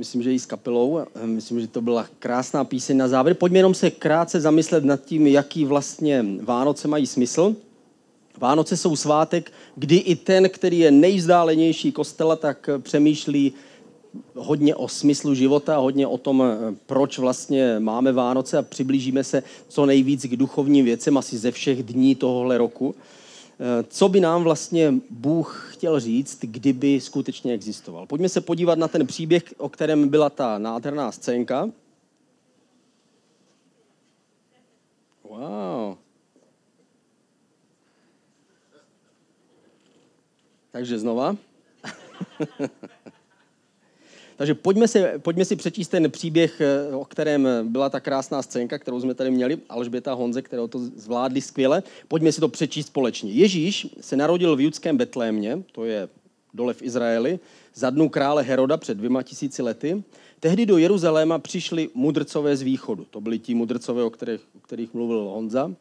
myslím, že i s kapelou. Myslím, že to byla krásná píseň na závěr. Pojďme jenom se krátce zamyslet nad tím, jaký vlastně Vánoce mají smysl. Vánoce jsou svátek, kdy i ten, který je nejvzdálenější kostela, tak přemýšlí hodně o smyslu života, hodně o tom, proč vlastně máme Vánoce a přiblížíme se co nejvíc k duchovním věcem asi ze všech dní tohohle roku. Co by nám vlastně Bůh chtěl říct, kdyby skutečně existoval? Pojďme se podívat na ten příběh, o kterém byla ta nádherná scénka. Wow. Takže znova. Takže pojďme si, pojďme si přečíst ten příběh, eh, o kterém byla ta krásná scénka, kterou jsme tady měli, Alžběta Honze, kterou to zvládli skvěle. Pojďme si to přečíst společně. Ježíš se narodil v judském Betlémě, to je dole v Izraeli, za dnu krále Heroda před dvěma tisíci lety. Tehdy do Jeruzaléma přišli mudrcové z východu. To byli ti mudrcové, o kterých, o kterých mluvil Honza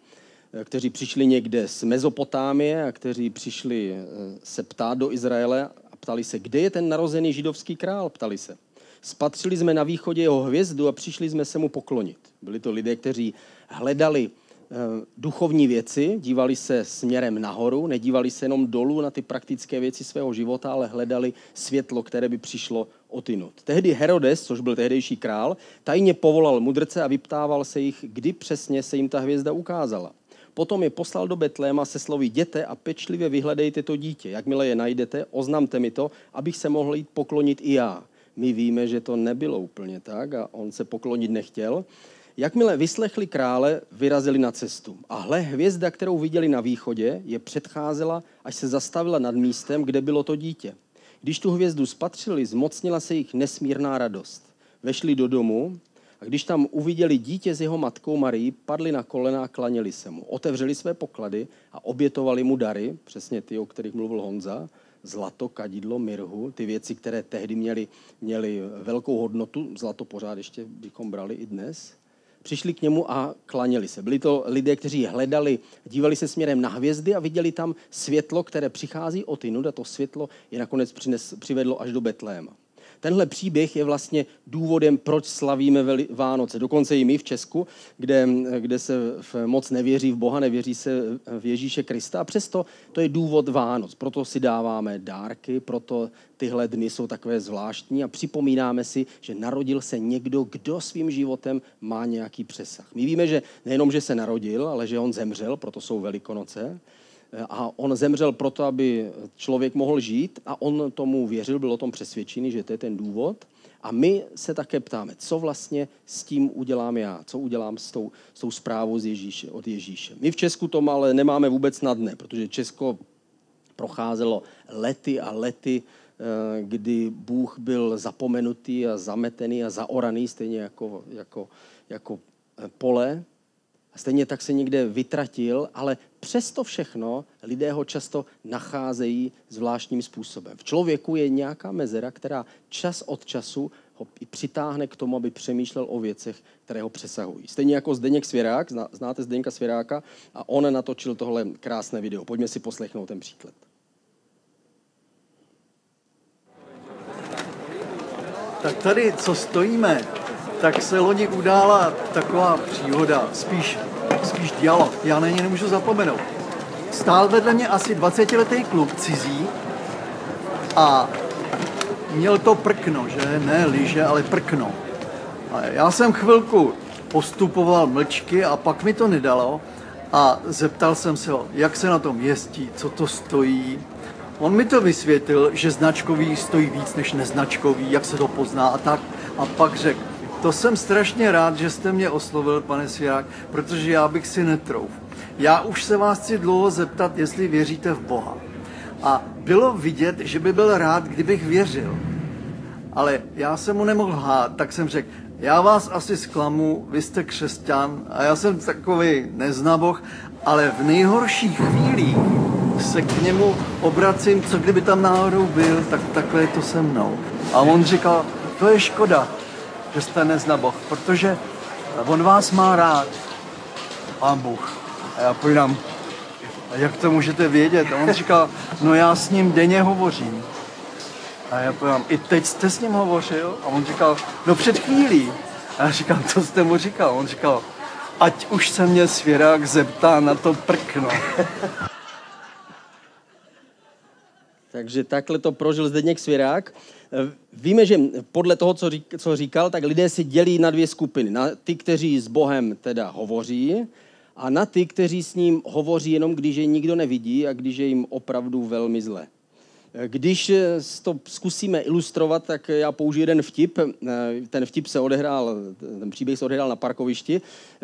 eh, kteří přišli někde z Mezopotámie a kteří přišli eh, se ptát do Izraele Ptali se, kde je ten narozený židovský král? Ptali se. Spatřili jsme na východě jeho hvězdu a přišli jsme se mu poklonit. Byli to lidé, kteří hledali eh, duchovní věci, dívali se směrem nahoru, nedívali se jenom dolů na ty praktické věci svého života, ale hledali světlo, které by přišlo otynut. Tehdy Herodes, což byl tehdejší král, tajně povolal mudrce a vyptával se jich, kdy přesně se jim ta hvězda ukázala. Potom je poslal do Betléma se slovy jděte a pečlivě vyhledejte to dítě. Jakmile je najdete, oznamte mi to, abych se mohl jít poklonit i já. My víme, že to nebylo úplně tak a on se poklonit nechtěl. Jakmile vyslechli krále, vyrazili na cestu. A hle, hvězda, kterou viděli na východě, je předcházela, až se zastavila nad místem, kde bylo to dítě. Když tu hvězdu spatřili, zmocnila se jich nesmírná radost. Vešli do domu a když tam uviděli dítě s jeho matkou Marí, padli na kolena a klaněli se mu. Otevřeli své poklady a obětovali mu dary, přesně ty, o kterých mluvil Honza, zlato, kadidlo, mirhu, ty věci, které tehdy měly, měly velkou hodnotu, zlato pořád ještě bychom brali i dnes. Přišli k němu a klaněli se. Byli to lidé, kteří hledali, dívali se směrem na hvězdy a viděli tam světlo, které přichází od a to světlo je nakonec přines, přivedlo až do Betléma. Tenhle příběh je vlastně důvodem, proč slavíme Vánoce. Dokonce i my v Česku, kde, kde se moc nevěří v Boha, nevěří se v Ježíše Krista. A přesto to je důvod Vánoc. Proto si dáváme dárky, proto tyhle dny jsou takové zvláštní a připomínáme si, že narodil se někdo, kdo svým životem má nějaký přesah. My víme, že nejenom, že se narodil, ale že on zemřel, proto jsou Velikonoce a on zemřel proto, aby člověk mohl žít a on tomu věřil, byl o tom přesvědčený, že to je ten důvod. A my se také ptáme, co vlastně s tím udělám já, co udělám s tou, s tou zprávou z Ježíše, od Ježíše. My v Česku to ale nemáme vůbec dne, protože Česko procházelo lety a lety, eh, kdy Bůh byl zapomenutý a zametený a zaoraný, stejně jako, jako, jako eh, pole. Stejně tak se někde vytratil, ale přesto všechno lidé ho často nacházejí zvláštním způsobem. V člověku je nějaká mezera, která čas od času ho přitáhne k tomu, aby přemýšlel o věcech, které ho přesahují. Stejně jako Zdeněk Svěrák, znáte Zdeňka Svěráka, a on natočil tohle krásné video. Pojďme si poslechnout ten příklad. Tak tady, co stojíme, tak se loni udála taková příhoda, spíš, spíš dialog. Já na ně nemůžu zapomenout. Stál vedle mě asi 20-letý kluk cizí a měl to prkno, že? Ne liže, ale prkno. A já jsem chvilku postupoval mlčky a pak mi to nedalo a zeptal jsem se ho, jak se na tom jezdí, co to stojí. On mi to vysvětlil, že značkový stojí víc než neznačkový, jak se to pozná a tak. A pak řekl, to jsem strašně rád, že jste mě oslovil, pane Svěrák, protože já bych si netrouf. Já už se vás chci dlouho zeptat, jestli věříte v Boha. A bylo vidět, že by byl rád, kdybych věřil. Ale já jsem mu nemohl hát, tak jsem řekl, já vás asi zklamu, vy jste křesťan a já jsem takový neznaboch, ale v nejhorších chvílích se k němu obracím, co kdyby tam náhodou byl, tak takhle je to se mnou. A on říkal, to je škoda, že jste neznaboch, protože on vás má rád, pán Bůh. A já povídám, jak to můžete vědět? A on říkal, no já s ním denně hovořím. A já povím, i teď jste s ním hovořil? A on říkal, no před chvílí. A já říkám, co jste mu říkal? On říkal, ať už se mě svěrák zeptá na to prkno. Takže takhle to prožil Zdeněk Svěrák. Víme, že podle toho, co, co říkal, tak lidé si dělí na dvě skupiny. Na ty, kteří s Bohem teda hovoří a na ty, kteří s ním hovoří jenom, když je nikdo nevidí a když je jim opravdu velmi zle. Když to zkusíme ilustrovat, tak já použiju jeden vtip. Ten vtip se odehrál, ten příběh se odehrál na parkovišti.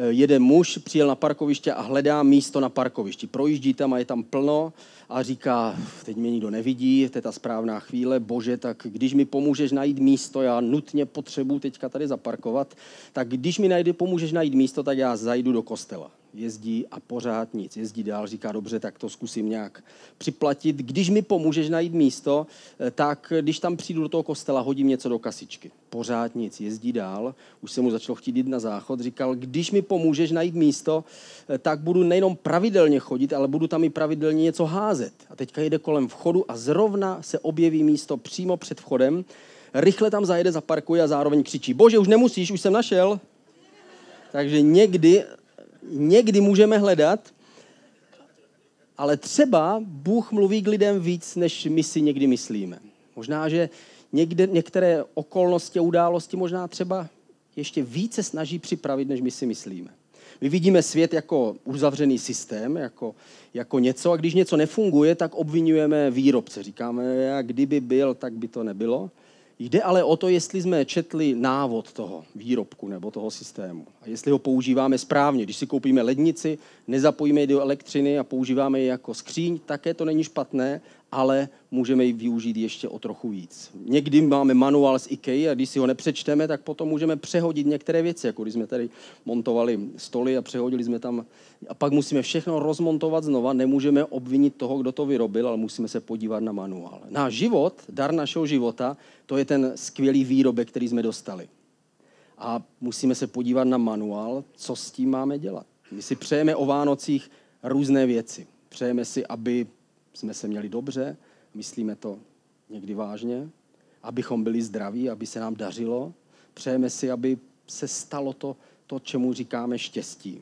Jeden muž přijel na parkoviště a hledá místo na parkovišti. Projíždí tam a je tam plno a říká, teď mě nikdo nevidí, to je ta správná chvíle, bože, tak když mi pomůžeš najít místo, já nutně potřebuji teďka tady zaparkovat, tak když mi najde, pomůžeš najít místo, tak já zajdu do kostela jezdí a pořád nic. Jezdí dál, říká, dobře, tak to zkusím nějak připlatit. Když mi pomůžeš najít místo, eh, tak když tam přijdu do toho kostela, hodím něco do kasičky. Pořád nic, jezdí dál. Už se mu začalo chtít jít na záchod. Říkal, když mi pomůžeš najít místo, eh, tak budu nejenom pravidelně chodit, ale budu tam i pravidelně něco házet. A teďka jede kolem vchodu a zrovna se objeví místo přímo před vchodem. Rychle tam zajede, zaparkuje a zároveň křičí, bože, už nemusíš, už jsem našel. Takže někdy někdy můžeme hledat, ale třeba Bůh mluví k lidem víc, než my si někdy myslíme. Možná, že někde, některé okolnosti a události možná třeba ještě více snaží připravit, než my si myslíme. My vidíme svět jako uzavřený systém, jako, jako něco a když něco nefunguje, tak obvinujeme výrobce. Říkáme, jak kdyby byl, tak by to nebylo. Jde ale o to, jestli jsme četli návod toho výrobku nebo toho systému a jestli ho používáme správně. Když si koupíme lednici, nezapojíme ji do elektřiny a používáme ji jako skříň, také to není špatné, ale můžeme ji využít ještě o trochu víc. Někdy máme manuál z IKEA a když si ho nepřečteme, tak potom můžeme přehodit některé věci, jako když jsme tady montovali stoly a přehodili jsme tam a pak musíme všechno rozmontovat znova, nemůžeme obvinit toho, kdo to vyrobil, ale musíme se podívat na manuál. Náš život, dar našeho života, to je ten skvělý výrobek, který jsme dostali. A musíme se podívat na manuál, co s tím máme dělat. My si přejeme o Vánocích různé věci. Přejeme si, aby jsme se měli dobře, myslíme to někdy vážně, abychom byli zdraví, aby se nám dařilo. Přejeme si, aby se stalo to, to čemu říkáme štěstí.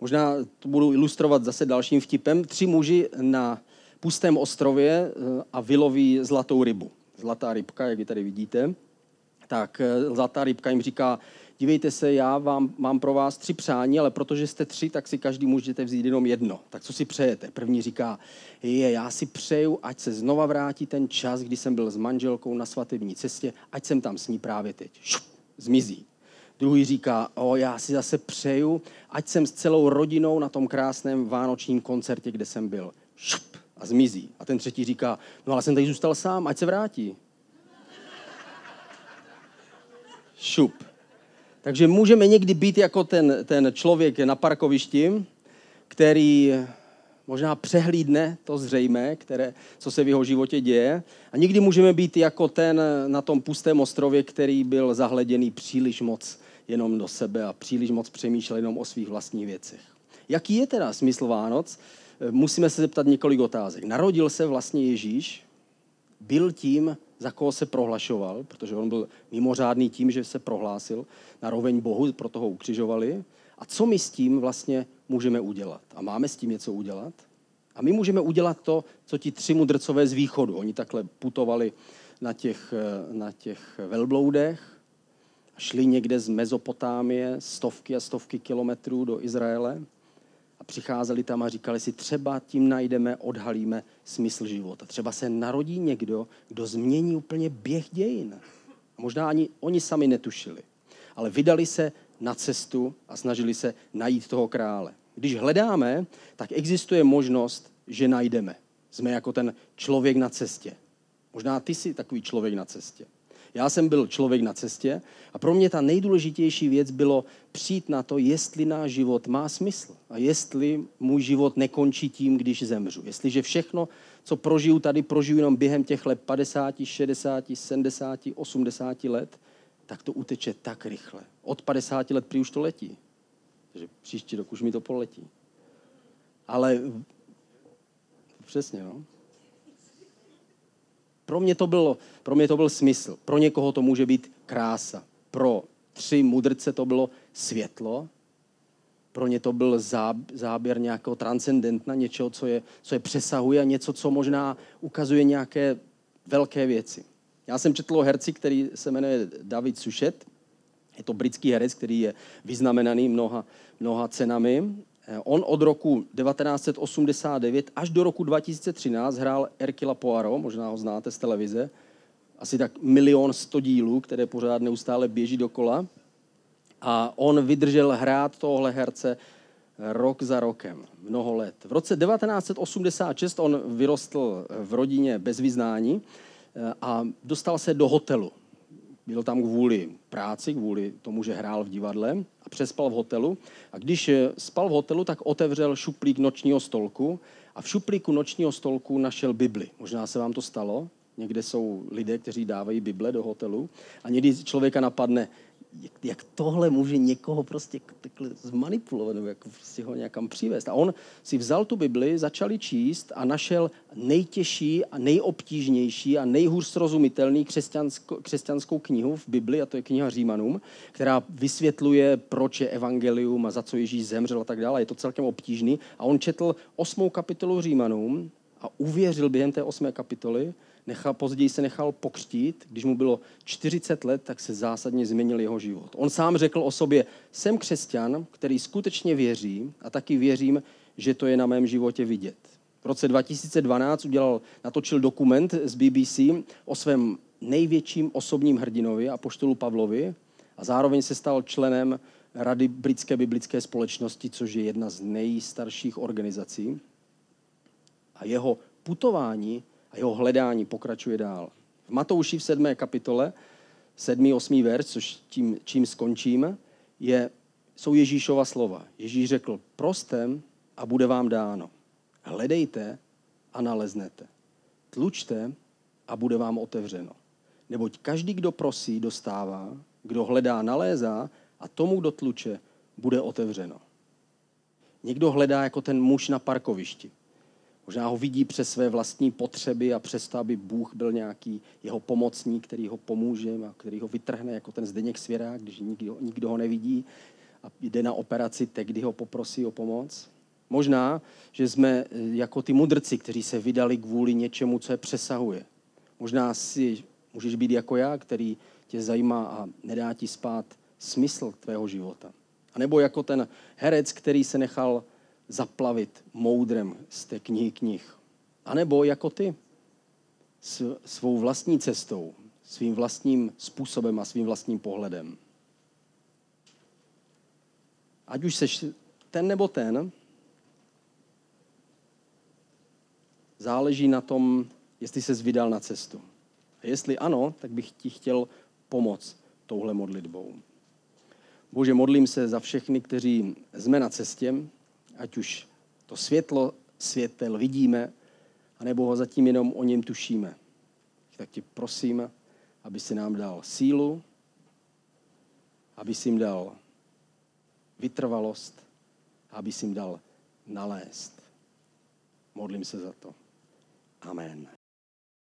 Možná to budu ilustrovat zase dalším vtipem. Tři muži na pustém ostrově eh, a vyloví zlatou rybu. Zlatá rybka, jak vy tady vidíte. Tak eh, zlatá rybka jim říká, dívejte se, já vám, mám pro vás tři přání, ale protože jste tři, tak si každý můžete vzít jenom jedno. Tak co si přejete? První říká, je, já si přeju, ať se znova vrátí ten čas, kdy jsem byl s manželkou na svatební cestě, ať jsem tam s ní právě teď. Šup, zmizí. Druhý říká, o, já si zase přeju, ať jsem s celou rodinou na tom krásném vánočním koncertě, kde jsem byl. Šup, a zmizí. A ten třetí říká, no ale jsem tady zůstal sám, ať se vrátí. Šup. Takže můžeme někdy být jako ten, ten člověk na parkovišti, který možná přehlídne to zřejmé, které, co se v jeho životě děje. A někdy můžeme být jako ten na tom pustém ostrově, který byl zahleděný příliš moc jenom do sebe a příliš moc přemýšlel jenom o svých vlastních věcech. Jaký je teda smysl Vánoc? Musíme se zeptat několik otázek. Narodil se vlastně Ježíš, byl tím, za koho se prohlašoval, protože on byl mimořádný tím, že se prohlásil na roveň Bohu, proto ho ukřižovali. A co my s tím vlastně můžeme udělat? A máme s tím něco udělat? A my můžeme udělat to, co ti tři mudrcové z východu. Oni takhle putovali na těch, na těch velbloudech, šli někde z Mezopotámie stovky a stovky kilometrů do Izraele a přicházeli tam a říkali si, třeba tím najdeme, odhalíme smysl života. Třeba se narodí někdo, kdo změní úplně běh dějin. A možná ani oni sami netušili. Ale vydali se na cestu a snažili se najít toho krále. Když hledáme, tak existuje možnost, že najdeme. Jsme jako ten člověk na cestě. Možná ty jsi takový člověk na cestě. Já jsem byl člověk na cestě a pro mě ta nejdůležitější věc bylo přijít na to, jestli náš život má smysl a jestli můj život nekončí tím, když zemřu. Jestliže všechno, co prožiju tady, prožiju jenom během těch let 50, 60, 70, 80 let, tak to uteče tak rychle. Od 50 let prý už to letí. Takže příští rok už mi to poletí. Ale přesně, no. Pro mě, to byl, pro mě to byl smysl. Pro někoho to může být krása. Pro tři mudrce to bylo světlo. Pro ně to byl záběr nějakého transcendentna, něčeho, co je, co je přesahuje a něco, co možná ukazuje nějaké velké věci. Já jsem četl o herci, který se jmenuje David Sušet. Je to britský herec, který je vyznamenaný mnoha, mnoha cenami. Eh, on od roku 1989 až do roku 2013 hrál Erkila Poirot, možná ho znáte z televize, asi tak milion sto dílů, které pořád neustále běží dokola. A on vydržel hrát tohle herce rok za rokem, mnoho let. V roce 1986 on vyrostl v rodině bez vyznání eh, a dostal se do hotelu. Byl tam kvůli práci, kvůli tomu, že hrál v divadle a přespal v hotelu. A když eh, spal v hotelu, tak otevřel šuplík nočního stolku a v šuplíku nočního stolku našel Bibli. Možná se vám to stalo. Někde jsou lidé, kteří dávají Bible do hotelu a někdy člověka napadne, jak, jak tohle může někoho prostě takhle zmanipulovat nebo jako prostě ho nějakam přivést. A on si vzal tu Bibli, začal ji číst a našel nejtěžší a nejobtížnější a nejhůř srozumitelný křesťansko, křesťanskou knihu v Bibli, a to je kniha Římanům, která vysvětluje, proč je evangelium a za co Ježíš zemřel a tak dále. Je to celkem obtížný. A on četl osmou kapitolu Římanům a uvěřil během té osmé kapitoly, nechal, později se nechal pokřtít. Když mu bylo 40 let, tak se zásadně změnil jeho život. On sám řekl o sobě, jsem křesťan, který skutečně věří a taky věřím, že to je na mém životě vidět. V roce 2012 udělal, natočil dokument z BBC o svém největším osobním hrdinovi, a poštolu Pavlovi, a zároveň se stal členem Rady Britské biblické společnosti, což je jedna z nejstarších organizací. A jeho putování a jeho hledání pokračuje dál. V Matouši v 7. kapitole, 7. 8. verš, což tím, čím skončím, je, jsou Ježíšova slova. Ježíš řekl, prostem a bude vám dáno. Hledejte a naleznete. Tlučte a bude vám otevřeno. Neboť každý, kdo prosí, dostává, kdo hledá, nalézá a tomu, kdo tluče, bude otevřeno. Někdo hledá jako ten muž na parkovišti. Možná ho vidí přes své vlastní potřeby a přes to, aby Bůh byl nějaký jeho pomocník, který ho pomůže a který ho vytrhne jako ten Zdeněk Svěrák, když nikdo, nikdo ho nevidí a jde na operaci, tak kdy ho poprosí o pomoc. Možná, že jsme eh, jako ty mudrci, kteří se vydali kvůli něčemu, co je přesahuje. Možná si můžeš být jako já, který tě zajímá a nedá ti spát smysl tvého života. A nebo jako ten herec, který se nechal zaplavit moudrem z té knihy knih. A nebo jako ty, s svou vlastní cestou, svým vlastním způsobem a svým vlastním pohledem. Ať už seš ten nebo ten, záleží na tom, jestli se vydal na cestu. A jestli ano, tak bych ti chtěl pomoct touhle modlitbou. Bože, modlím se za všechny, kteří jsme na cestě, ať už to světlo, světel vidíme, anebo ho zatím jenom o něm tušíme. Tak tě prosím, aby si nám dal sílu, aby si jim dal vytrvalost, aby si jim dal nalézt. Modlím se za to. Amen.